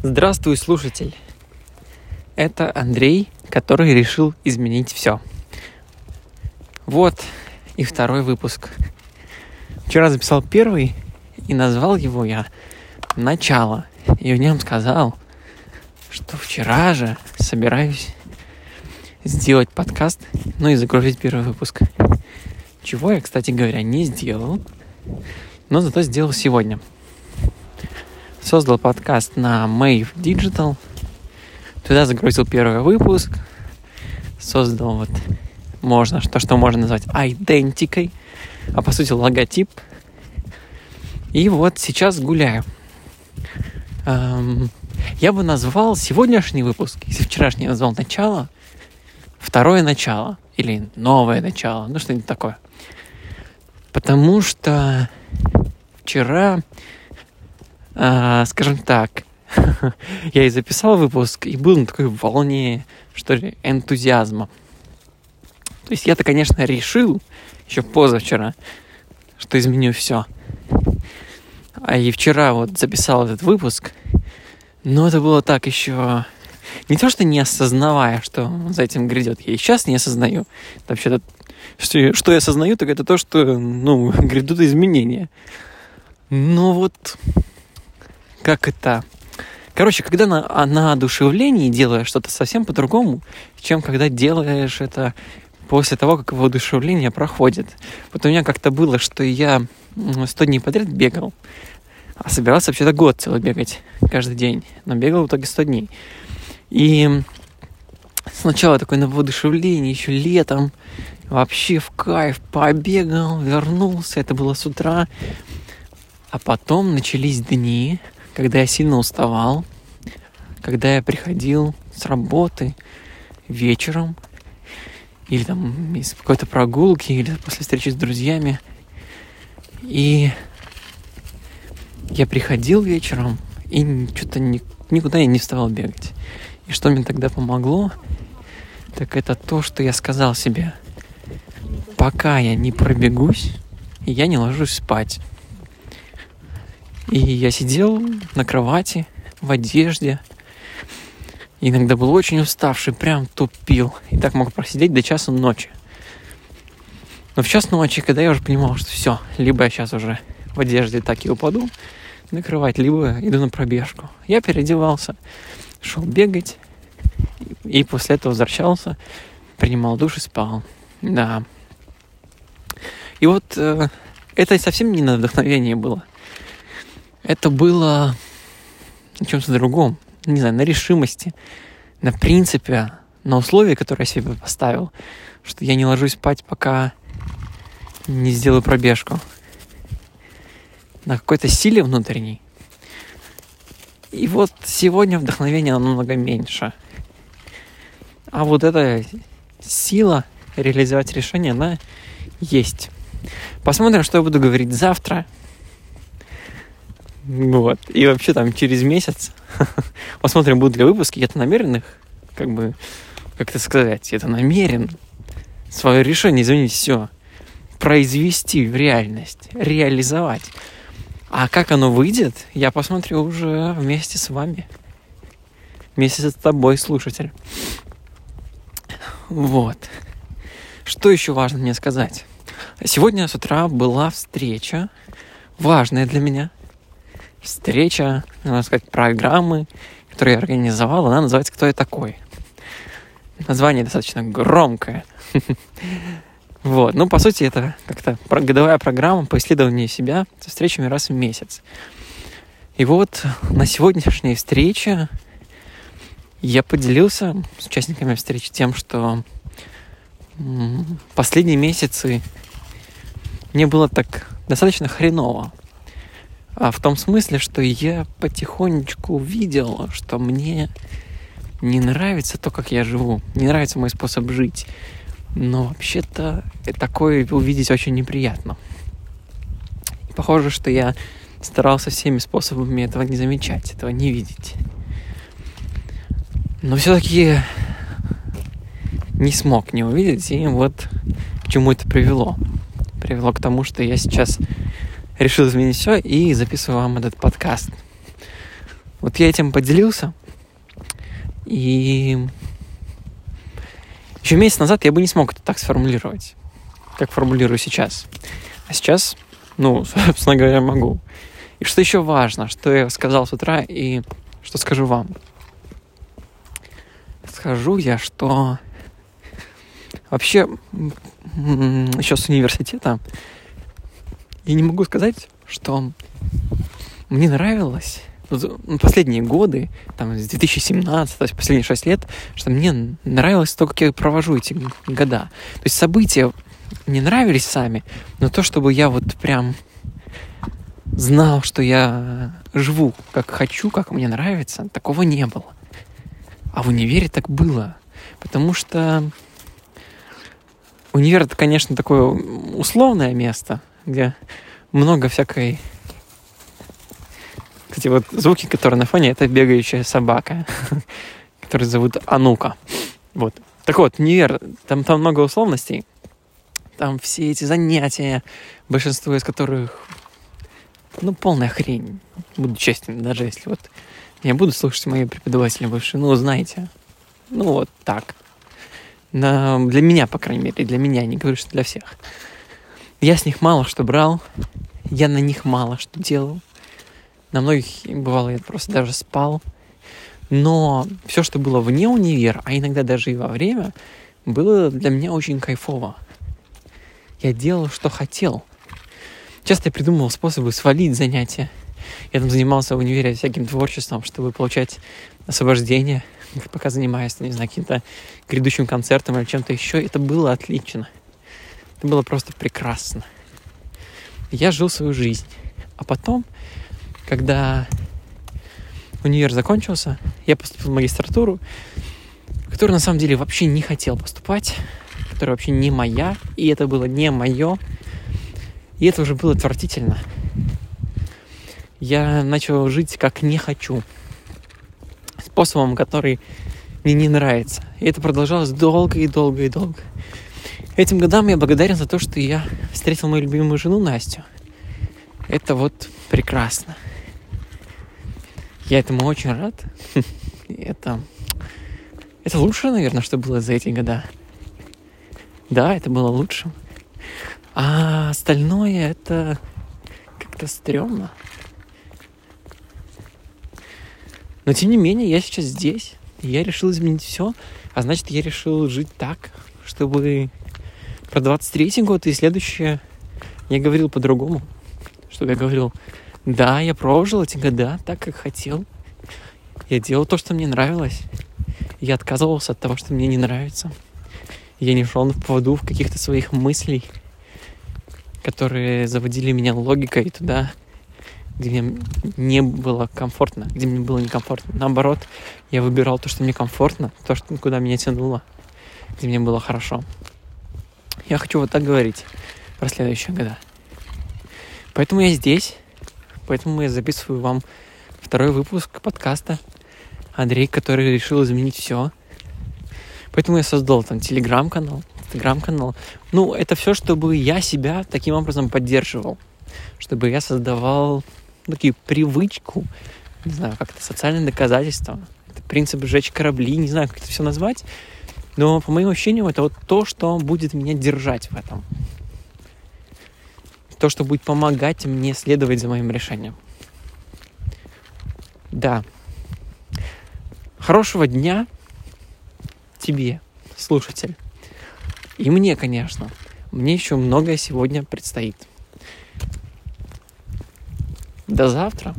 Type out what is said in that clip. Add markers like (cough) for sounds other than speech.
Здравствуй, слушатель. Это Андрей, который решил изменить все. Вот и второй выпуск. Вчера записал первый и назвал его я «Начало». И в нем сказал, что вчера же собираюсь сделать подкаст, ну и загрузить первый выпуск. Чего я, кстати говоря, не сделал, но зато сделал сегодня – создал подкаст на Mave Digital. Туда загрузил первый выпуск. Создал вот можно, то, что можно назвать идентикой, а по сути логотип. И вот сейчас гуляю. Эм, я бы назвал сегодняшний выпуск, если вчерашний я назвал начало, второе начало или новое начало, ну что-нибудь такое. Потому что вчера скажем так, (laughs) я и записал выпуск, и был на такой волне, что ли, энтузиазма. То есть я-то, конечно, решил еще позавчера, что изменю все. А и вчера вот записал этот выпуск, но это было так еще... Не то, что не осознавая, что за этим грядет. Я и сейчас не осознаю. Вообще-то, что, что я осознаю, так это то, что, ну, (laughs) грядут изменения. Но вот как это... Короче, когда на, на одушевлении делаешь что-то совсем по-другому, чем когда делаешь это после того, как воодушевление проходит. Вот у меня как-то было, что я 100 дней подряд бегал, а собирался вообще-то год целый бегать каждый день, но бегал в итоге 100 дней. И сначала такое на воодушевление, еще летом, вообще в кайф, побегал, вернулся, это было с утра. А потом начались дни, когда я сильно уставал, когда я приходил с работы вечером, или там из какой-то прогулки, или после встречи с друзьями, и я приходил вечером, и что-то ни, никуда я не вставал бегать. И что мне тогда помогло, так это то, что я сказал себе, пока я не пробегусь, я не ложусь спать. И я сидел на кровати, в одежде. иногда был очень уставший, прям тупил. И так мог просидеть до часа ночи. Но в час ночи, когда я уже понимал, что все, либо я сейчас уже в одежде так и упаду на кровать, либо иду на пробежку. Я переодевался, шел бегать, и после этого возвращался, принимал душ и спал. Да. И вот э, это совсем не на вдохновение было. Это было на чем-то другом. Не знаю, на решимости, на принципе, на условии, которые я себе поставил, что я не ложусь спать, пока не сделаю пробежку. На какой-то силе внутренней. И вот сегодня вдохновение намного меньше. А вот эта сила реализовать решение, она есть. Посмотрим, что я буду говорить завтра – вот. И вообще там через месяц (laughs) посмотрим, будут ли выпуски. Я-то намеренных, как бы, как это сказать, это намерен свое решение изменить все. Произвести в реальность, реализовать. А как оно выйдет, я посмотрю уже вместе с вами. Вместе с тобой, слушатель. Вот. Что еще важно мне сказать? Сегодня с утра была встреча, важная для меня – встреча, можно сказать, программы, которую я организовал, она называется «Кто я такой?». Название достаточно громкое. (laughs) Вот. Ну, по сути, это как-то годовая программа по исследованию себя со встречами раз в месяц. И вот на сегодняшней встрече я поделился с участниками встречи тем, что последние месяцы мне было так достаточно хреново. А в том смысле, что я потихонечку увидел, что мне не нравится то, как я живу, не нравится мой способ жить. Но вообще-то такое увидеть очень неприятно. И похоже, что я старался всеми способами этого не замечать, этого не видеть. Но все-таки не смог не увидеть, и вот к чему это привело. Привело к тому, что я сейчас решил изменить все и записываю вам этот подкаст. Вот я этим поделился. И еще месяц назад я бы не смог это так сформулировать, как формулирую сейчас. А сейчас, ну, собственно говоря, могу. И что еще важно, что я сказал с утра и что скажу вам. Скажу я, что вообще еще с университета я не могу сказать, что мне нравилось последние годы, там, с 2017, то есть последние 6 лет, что мне нравилось то, как я провожу эти года. То есть события не нравились сами, но то, чтобы я вот прям знал, что я живу как хочу, как мне нравится, такого не было. А в универе так было. Потому что универ это, конечно, такое условное место, где много всякой кстати, вот звуки, которые на фоне, это бегающая собака, (laughs) которую зовут Анука. Вот. Так вот, универ, там, там много условностей. Там все эти занятия, большинство из которых, ну, полная хрень. Буду честен, даже если вот я буду слушать мои преподаватели больше, ну, знаете, ну, вот так. На, для меня, по крайней мере, для меня, не говорю, что для всех. Я с них мало что брал, я на них мало что делал. На многих, бывало, я просто даже спал. Но все, что было вне универа, а иногда даже и во время, было для меня очень кайфово. Я делал, что хотел. Часто я придумывал способы свалить занятия. Я там занимался в универе всяким творчеством, чтобы получать освобождение, пока занимаюсь, не знаю, каким-то грядущим концертом или чем-то еще. Это было отлично. Это было просто прекрасно. Я жил свою жизнь. А потом когда универ закончился, я поступил в магистратуру, которую на самом деле вообще не хотел поступать, которая вообще не моя, и это было не мое, и это уже было отвратительно. Я начал жить как не хочу, способом, который мне не нравится. И это продолжалось долго и долго и долго. Этим годам я благодарен за то, что я встретил мою любимую жену Настю. Это вот прекрасно. Я этому очень рад. (laughs) Это, это лучшее, наверное, что было за эти года. Да, это было лучшим. А остальное это как-то стрёмно. Но тем не менее, я сейчас здесь. И я решил изменить все. А значит, я решил жить так, чтобы про 23 год и следующее я говорил по-другому. Чтобы я говорил, да, я прожил эти года так, как хотел. Я делал то, что мне нравилось. Я отказывался от того, что мне не нравится. Я не шел в поводу в каких-то своих мыслей, которые заводили меня логикой туда, где мне не было комфортно, где мне было некомфортно. Наоборот, я выбирал то, что мне комфортно, то, что куда меня тянуло, где мне было хорошо. Я хочу вот так говорить про следующие года. Поэтому я здесь, Поэтому я записываю вам второй выпуск подкаста Андрей, который решил изменить все. Поэтому я создал там телеграм-канал, инстаграм-канал. Ну, это все, чтобы я себя таким образом поддерживал. Чтобы я создавал ну, такие привычку, не знаю, как это, социальное доказательство. Это принцип сжечь корабли, не знаю, как это все назвать. Но по моим ощущениям, это вот то, что будет меня держать в этом то, что будет помогать мне следовать за моим решением. Да. Хорошего дня тебе, слушатель. И мне, конечно. Мне еще многое сегодня предстоит. До завтра.